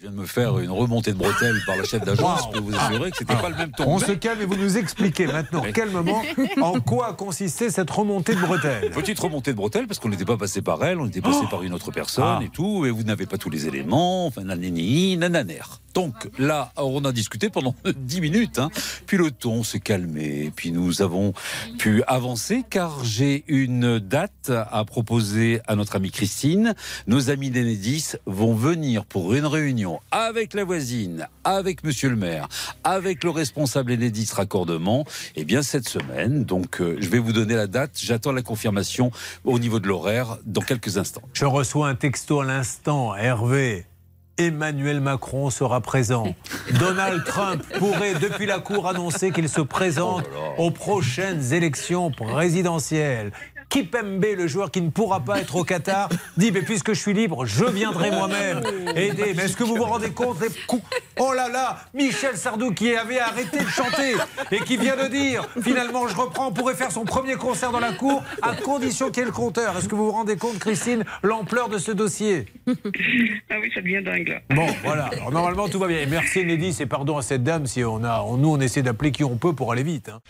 vient de me faire une remontée de bretelles par la chef d'agence. Je peux vous assurer que c'était pas le même ton. On se calme et vous nous expliquez maintenant, calmement, en quoi consistait cette remontée de bretelles. Petite remontée de bretelles, parce qu'on n'était pas passé par elle, on était passé par une autre personne Ah. et tout, et vous n'avez pas tous les éléments, enfin, nanani, nananer. Donc là, on a discuté pendant 10 minutes, hein. puis le ton s'est calmé, puis nous avons pu avancer, car j'ai une date à proposer à notre amie Christine. Nos amis d'Enedis vont venir pour une réunion avec la voisine, avec monsieur le maire, avec le responsable Enedis raccordement, et bien cette semaine. Donc euh, je vais vous donner la date, j'attends la confirmation au niveau de l'horaire dans quelques instants. Je reçois un texto à l'instant, Hervé. Emmanuel Macron sera présent. Donald Trump pourrait, depuis la Cour, annoncer qu'il se présente aux prochaines élections présidentielles. Kipembe, le joueur qui ne pourra pas être au Qatar, dit Mais puisque je suis libre, je viendrai moi-même aider. Mais est-ce que vous vous rendez compte les coups? Oh là là Michel Sardou qui avait arrêté de chanter et qui vient de dire Finalement, je reprends, pourrait faire son premier concert dans la cour à condition qu'il y ait le compteur. Est-ce que vous vous rendez compte, Christine, l'ampleur de ce dossier? Ah oui, ça devient dingue là. Bon, voilà. Alors, normalement, tout va bien. Et merci, Enedis, et pardon à cette dame si on a, nous, on essaie d'appeler qui on peut pour aller vite. hein.